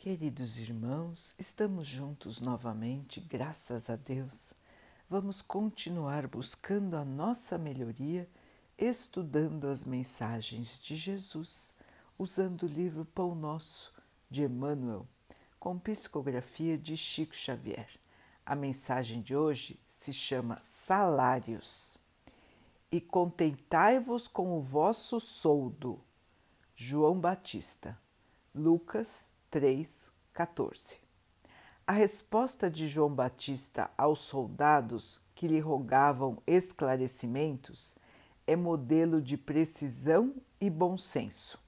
Queridos irmãos, estamos juntos novamente, graças a Deus. Vamos continuar buscando a nossa melhoria, estudando as mensagens de Jesus, usando o livro Pão Nosso de Emmanuel, com psicografia de Chico Xavier. A mensagem de hoje se chama Salários. E contentai-vos com o vosso soldo. João Batista. Lucas 3,14. A resposta de João Batista aos soldados que lhe rogavam esclarecimentos é modelo de precisão e bom senso.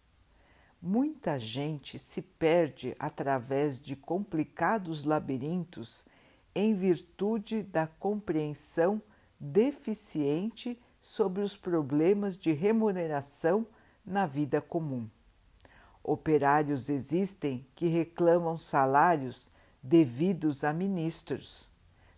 Muita gente se perde através de complicados labirintos em virtude da compreensão deficiente sobre os problemas de remuneração na vida comum. Operários existem que reclamam salários devidos a ministros,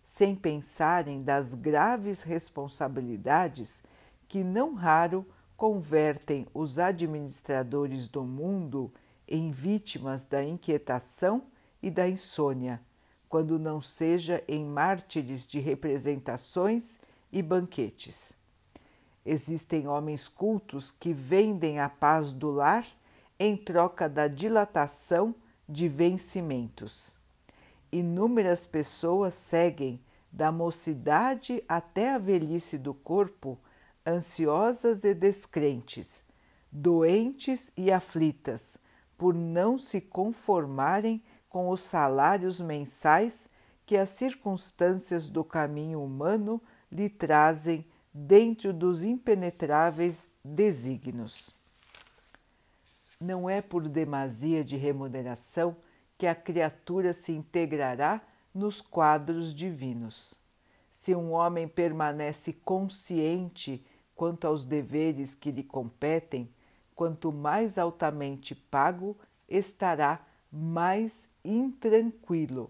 sem pensarem das graves responsabilidades que não raro convertem os administradores do mundo em vítimas da inquietação e da insônia, quando não seja em mártires de representações e banquetes. Existem homens cultos que vendem a paz do lar em troca da dilatação de vencimentos. Inúmeras pessoas seguem da mocidade até a velhice do corpo, ansiosas e descrentes, doentes e aflitas, por não se conformarem com os salários mensais que as circunstâncias do caminho humano lhe trazem dentro dos impenetráveis desígnios. Não é por demasia de remuneração que a criatura se integrará nos quadros divinos. Se um homem permanece consciente quanto aos deveres que lhe competem, quanto mais altamente pago, estará mais intranquilo.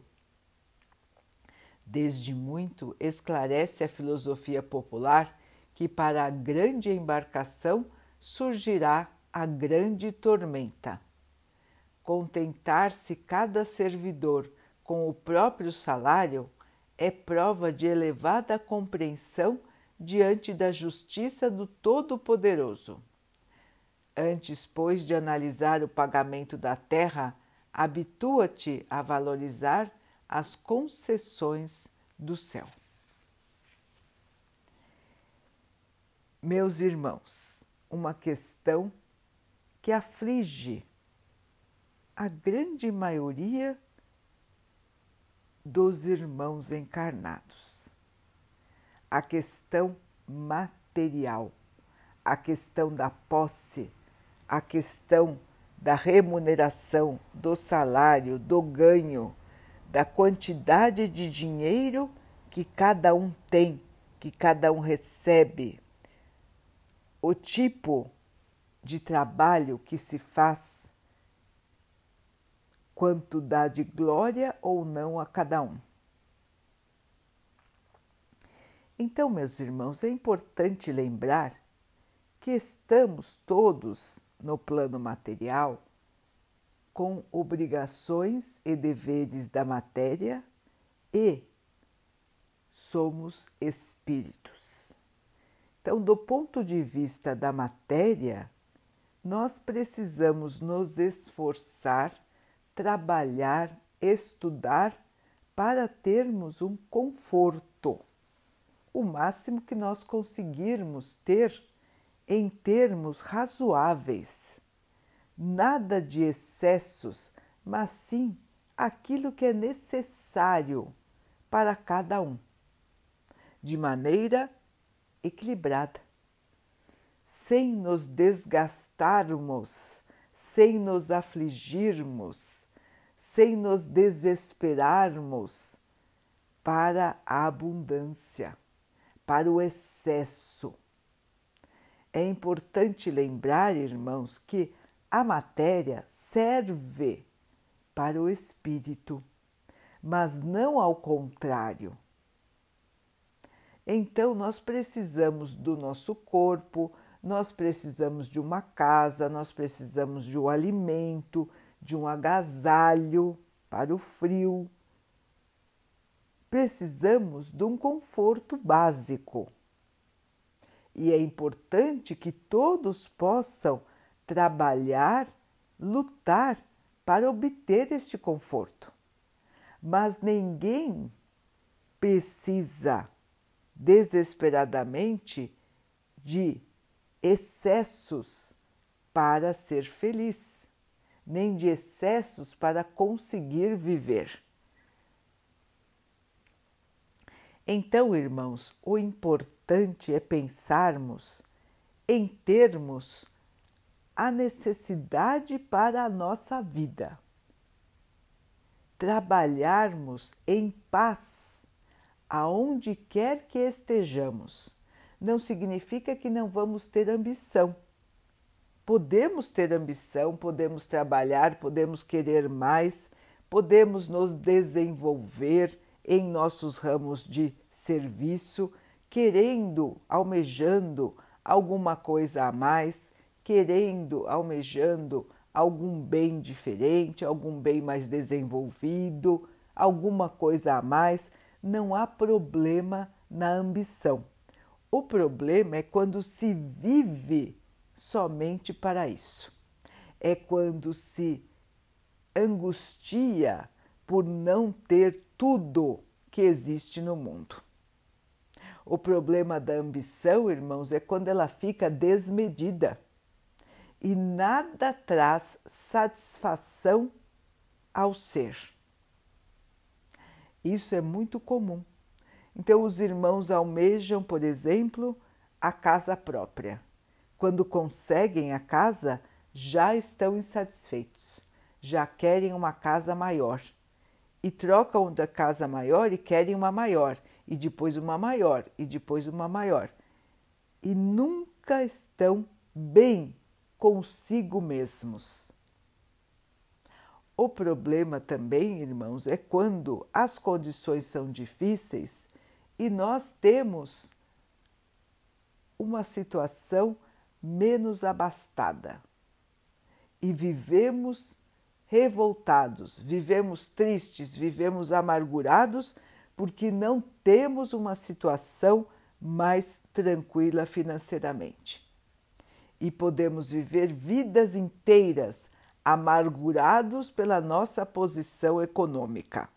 Desde muito esclarece a filosofia popular que para a grande embarcação surgirá a grande tormenta. Contentar-se cada servidor com o próprio salário é prova de elevada compreensão diante da justiça do Todo-Poderoso. Antes, pois, de analisar o pagamento da terra, habitua-te a valorizar as concessões do céu. Meus irmãos, uma questão que aflige a grande maioria dos irmãos encarnados. A questão material, a questão da posse, a questão da remuneração, do salário, do ganho, da quantidade de dinheiro que cada um tem, que cada um recebe, o tipo de trabalho que se faz, quanto dá de glória ou não a cada um. Então, meus irmãos, é importante lembrar que estamos todos no plano material com obrigações e deveres da matéria e somos espíritos. Então, do ponto de vista da matéria, nós precisamos nos esforçar, trabalhar, estudar para termos um conforto, o máximo que nós conseguirmos ter em termos razoáveis. Nada de excessos, mas sim aquilo que é necessário para cada um, de maneira equilibrada sem nos desgastarmos, sem nos afligirmos, sem nos desesperarmos para a abundância, para o excesso. É importante lembrar, irmãos, que a matéria serve para o espírito, mas não ao contrário. Então, nós precisamos do nosso corpo, nós precisamos de uma casa, nós precisamos de um alimento, de um agasalho para o frio. Precisamos de um conforto básico. E é importante que todos possam trabalhar, lutar para obter este conforto. Mas ninguém precisa desesperadamente de excessos para ser feliz, nem de excessos para conseguir viver. Então, irmãos, o importante é pensarmos em termos a necessidade para a nossa vida. Trabalharmos em paz aonde quer que estejamos. Não significa que não vamos ter ambição. Podemos ter ambição, podemos trabalhar, podemos querer mais, podemos nos desenvolver em nossos ramos de serviço, querendo, almejando alguma coisa a mais, querendo, almejando algum bem diferente, algum bem mais desenvolvido, alguma coisa a mais, não há problema na ambição. O problema é quando se vive somente para isso. É quando se angustia por não ter tudo que existe no mundo. O problema da ambição, irmãos, é quando ela fica desmedida e nada traz satisfação ao ser. Isso é muito comum. Então, os irmãos almejam, por exemplo, a casa própria. Quando conseguem a casa, já estão insatisfeitos, já querem uma casa maior. E trocam da casa maior e querem uma maior, e depois uma maior, e depois uma maior. E nunca estão bem consigo mesmos. O problema também, irmãos, é quando as condições são difíceis e nós temos uma situação menos abastada. E vivemos revoltados, vivemos tristes, vivemos amargurados porque não temos uma situação mais tranquila financeiramente. E podemos viver vidas inteiras amargurados pela nossa posição econômica,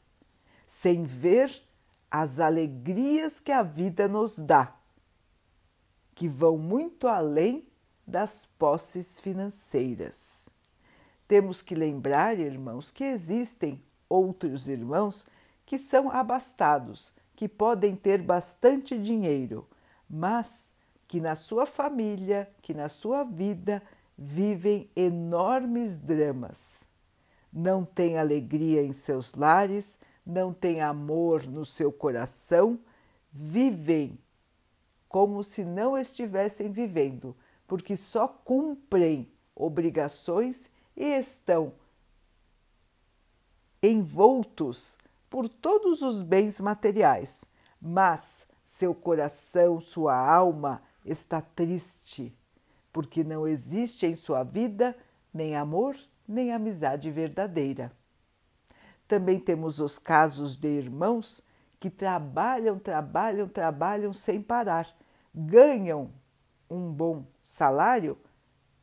sem ver as alegrias que a vida nos dá, que vão muito além das posses financeiras. Temos que lembrar, irmãos, que existem outros irmãos que são abastados, que podem ter bastante dinheiro, mas que na sua família, que na sua vida vivem enormes dramas. Não têm alegria em seus lares, não têm amor no seu coração, vivem como se não estivessem vivendo, porque só cumprem obrigações e estão envoltos por todos os bens materiais, mas seu coração, sua alma está triste, porque não existe em sua vida nem amor nem amizade verdadeira. Também temos os casos de irmãos que trabalham, trabalham, trabalham sem parar, ganham um bom salário,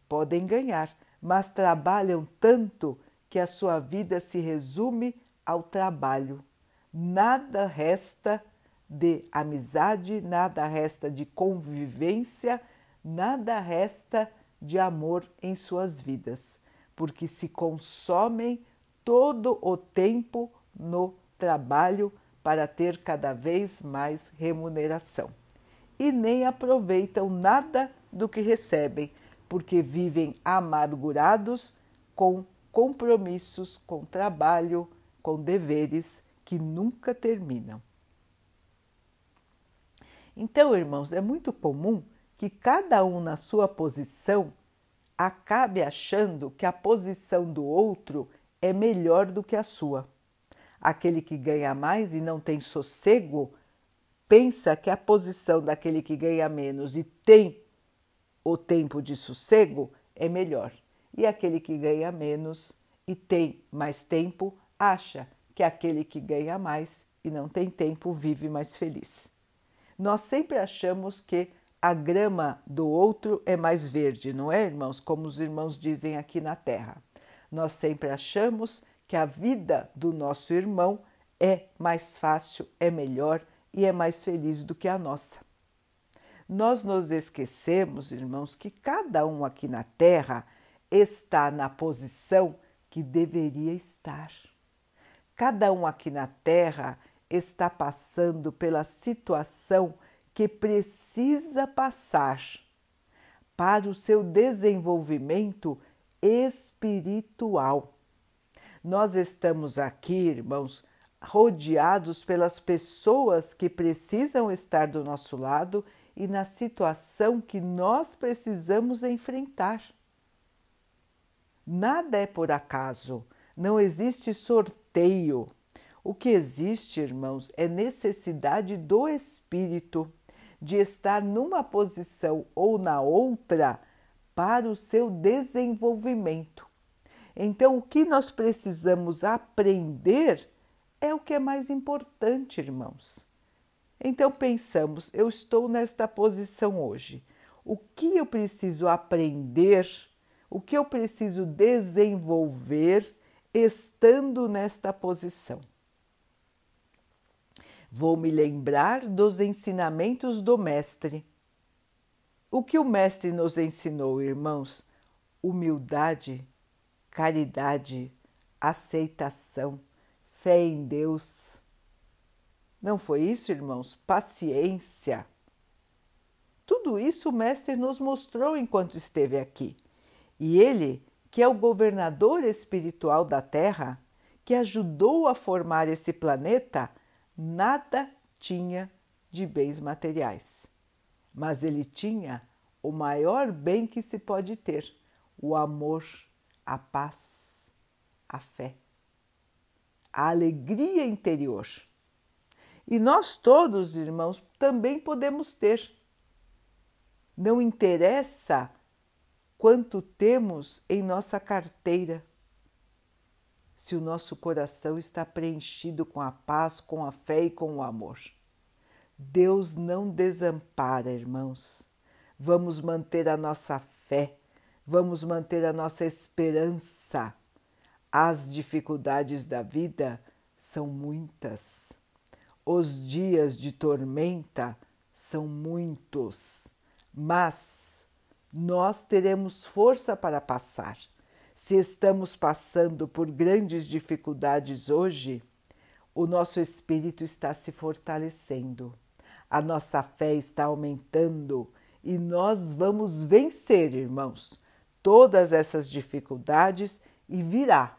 podem ganhar, mas trabalham tanto que a sua vida se resume ao trabalho. Nada resta de amizade, nada resta de convivência, nada resta de amor em suas vidas, porque se consomem todo o tempo no trabalho para ter cada vez mais remuneração. E nem aproveitam nada do que recebem, porque vivem amargurados com compromissos, com trabalho, com deveres que nunca terminam. Então, irmãos, é muito comum que cada um na sua posição acabe achando que a posição do outro é melhor do que a sua. Aquele que ganha mais e não tem sossego pensa que a posição daquele que ganha menos e tem o tempo de sossego é melhor. E aquele que ganha menos e tem mais tempo acha que aquele que ganha mais e não tem tempo vive mais feliz. Nós sempre achamos que a grama do outro é mais verde, não é, irmãos? Como os irmãos dizem aqui na Terra. Nós sempre achamos que a vida do nosso irmão é mais fácil, é melhor e é mais feliz do que a nossa. Nós nos esquecemos, irmãos, que cada um aqui na Terra está na posição que deveria estar. Cada um aqui na Terra está passando pela situação que precisa passar para o seu desenvolvimento espiritual. Nós estamos aqui, irmãos, rodeados pelas pessoas que precisam estar do nosso lado e na situação que nós precisamos enfrentar. Nada é por acaso, não existe sorteio. O que existe, irmãos, é necessidade do espírito de estar numa posição ou na outra para o seu desenvolvimento. Então, o que nós precisamos aprender é o que é mais importante, irmãos. Então, pensamos: eu estou nesta posição hoje. O que eu preciso aprender? O que eu preciso desenvolver estando nesta posição? Vou me lembrar dos ensinamentos do Mestre. O que o Mestre nos ensinou, irmãos? Humildade, caridade, aceitação, fé em Deus. Não foi isso, irmãos? Paciência. Tudo isso o Mestre nos mostrou enquanto esteve aqui. E ele, que é o governador espiritual da Terra, que ajudou a formar esse planeta, nada tinha de bens materiais, mas ele tinha o maior bem que se pode ter: o amor, a paz, a fé, a alegria interior. E nós todos, irmãos, também podemos ter. Não interessa quanto temos em nossa carteira se o nosso coração está preenchido com a paz, com a fé e com o amor. Deus não desampara, irmãos. Vamos manter a nossa fé, vamos manter a nossa esperança. As dificuldades da vida são muitas. Os dias de tormenta são muitos, mas nós teremos força para passar se estamos passando por grandes dificuldades hoje, o nosso espírito está se fortalecendo, a nossa fé está aumentando e nós vamos vencer, irmãos, todas essas dificuldades e virá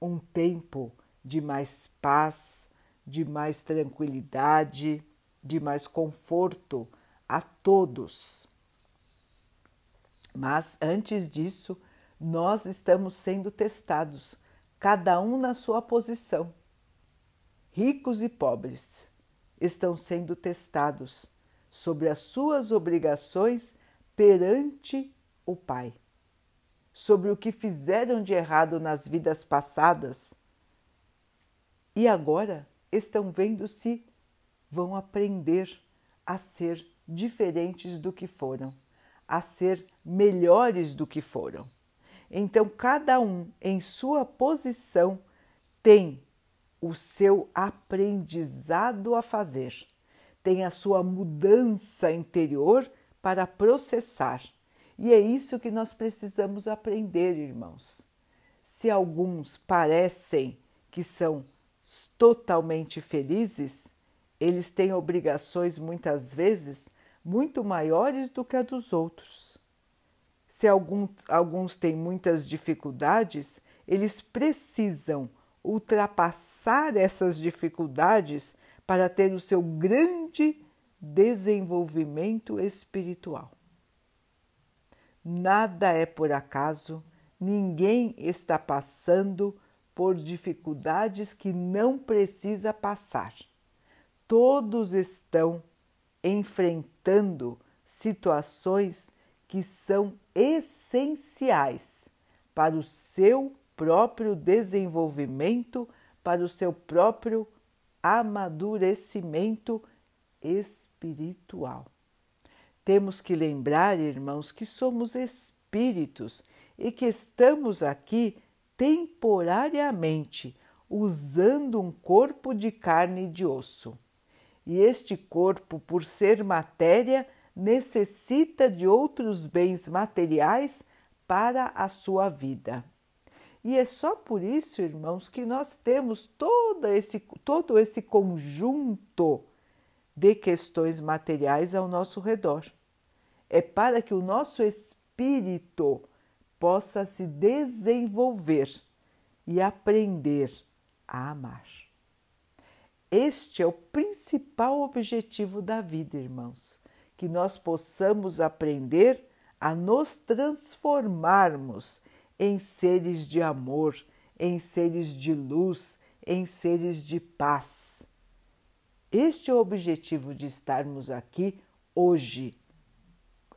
um tempo de mais paz, de mais tranquilidade, de mais conforto a todos. Mas antes disso, nós estamos sendo testados, cada um na sua posição. Ricos e pobres estão sendo testados sobre as suas obrigações perante o Pai, sobre o que fizeram de errado nas vidas passadas e agora estão vendo se vão aprender a ser diferentes do que foram, a ser melhores do que foram. Então, cada um em sua posição tem o seu aprendizado a fazer, tem a sua mudança interior para processar. E é isso que nós precisamos aprender, irmãos. Se alguns parecem que são totalmente felizes, eles têm obrigações muitas vezes muito maiores do que a dos outros se algum, alguns têm muitas dificuldades, eles precisam ultrapassar essas dificuldades para ter o seu grande desenvolvimento espiritual. Nada é por acaso, ninguém está passando por dificuldades que não precisa passar. Todos estão enfrentando situações que são essenciais para o seu próprio desenvolvimento, para o seu próprio amadurecimento espiritual. Temos que lembrar, irmãos, que somos espíritos e que estamos aqui temporariamente usando um corpo de carne e de osso. E este corpo, por ser matéria, necessita de outros bens materiais para a sua vida. E é só por isso, irmãos, que nós temos todo esse, todo esse conjunto de questões materiais ao nosso redor. É para que o nosso espírito possa se desenvolver e aprender a amar. Este é o principal objetivo da vida, irmãos, que nós possamos aprender a nos transformarmos em seres de amor, em seres de luz, em seres de paz. Este é o objetivo de estarmos aqui hoje.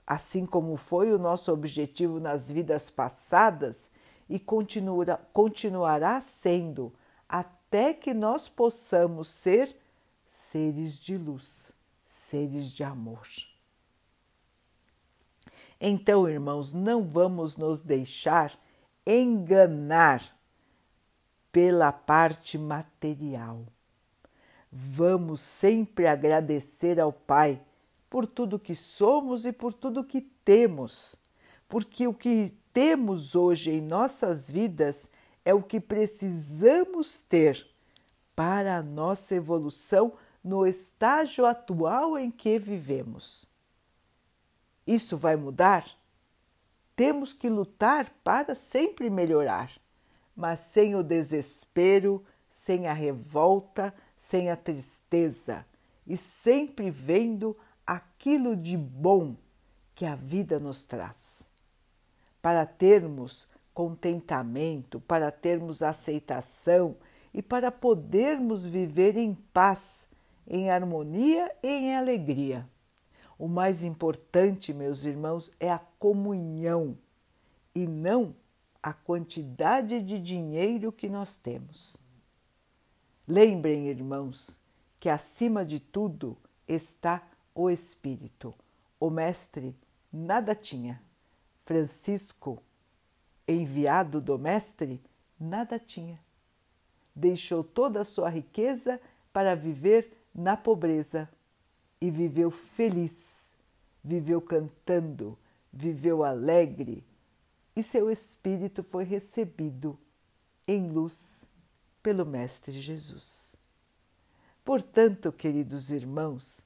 Assim como foi o nosso objetivo nas vidas passadas e continuará, continuará sendo até que nós possamos ser seres de luz, seres de amor. Então, irmãos, não vamos nos deixar enganar pela parte material. Vamos sempre agradecer ao Pai por tudo que somos e por tudo que temos, porque o que temos hoje em nossas vidas é o que precisamos ter para a nossa evolução no estágio atual em que vivemos. Isso vai mudar? Temos que lutar para sempre melhorar, mas sem o desespero, sem a revolta, sem a tristeza e sempre vendo aquilo de bom que a vida nos traz. Para termos contentamento, para termos aceitação e para podermos viver em paz, em harmonia e em alegria. O mais importante, meus irmãos, é a comunhão e não a quantidade de dinheiro que nós temos. Lembrem, irmãos, que acima de tudo está o Espírito. O Mestre nada tinha. Francisco, enviado do Mestre, nada tinha. Deixou toda a sua riqueza para viver na pobreza e viveu feliz, viveu cantando, viveu alegre e seu espírito foi recebido em luz pelo Mestre Jesus. Portanto, queridos irmãos,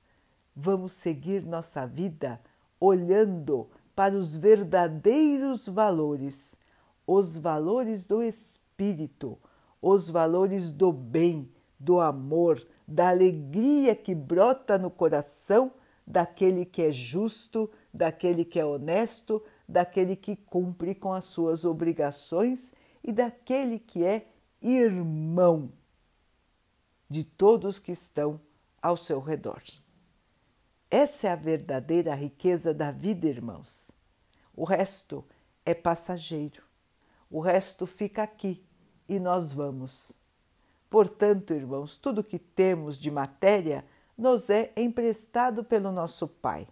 vamos seguir nossa vida olhando para os verdadeiros valores, os valores do espírito, os valores do bem, do amor, da alegria que brota no coração daquele que é justo, daquele que é honesto, daquele que cumpre com as suas obrigações e daquele que é irmão de todos que estão ao seu redor. Essa é a verdadeira riqueza da vida, irmãos. O resto é passageiro. O resto fica aqui e nós vamos. Portanto, irmãos, tudo que temos de matéria nos é emprestado pelo nosso Pai.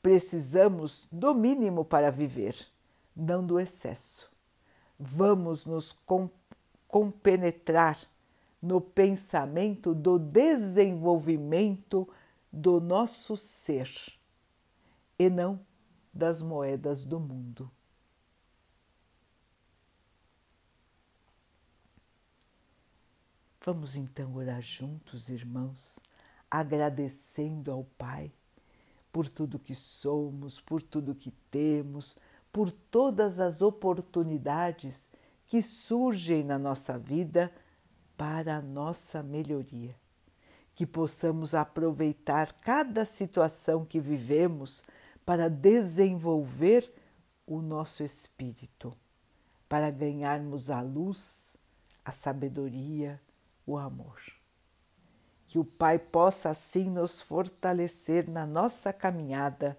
Precisamos do mínimo para viver, não do excesso. Vamos nos compenetrar no pensamento do desenvolvimento do nosso ser e não das moedas do mundo. Vamos então orar juntos, irmãos, agradecendo ao Pai por tudo que somos, por tudo que temos, por todas as oportunidades que surgem na nossa vida para a nossa melhoria. Que possamos aproveitar cada situação que vivemos para desenvolver o nosso espírito, para ganharmos a luz, a sabedoria, o amor. Que o Pai possa assim nos fortalecer na nossa caminhada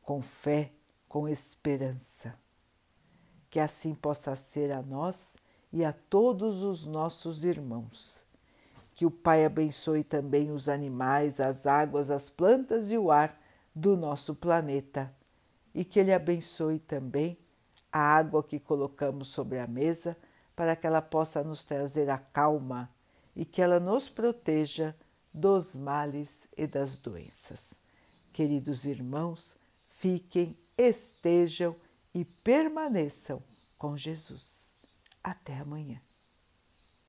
com fé, com esperança. Que assim possa ser a nós e a todos os nossos irmãos. Que o Pai abençoe também os animais, as águas, as plantas e o ar do nosso planeta. E que Ele abençoe também a água que colocamos sobre a mesa para que ela possa nos trazer a calma e que ela nos proteja dos males e das doenças. Queridos irmãos, fiquem, estejam e permaneçam com Jesus. Até amanhã.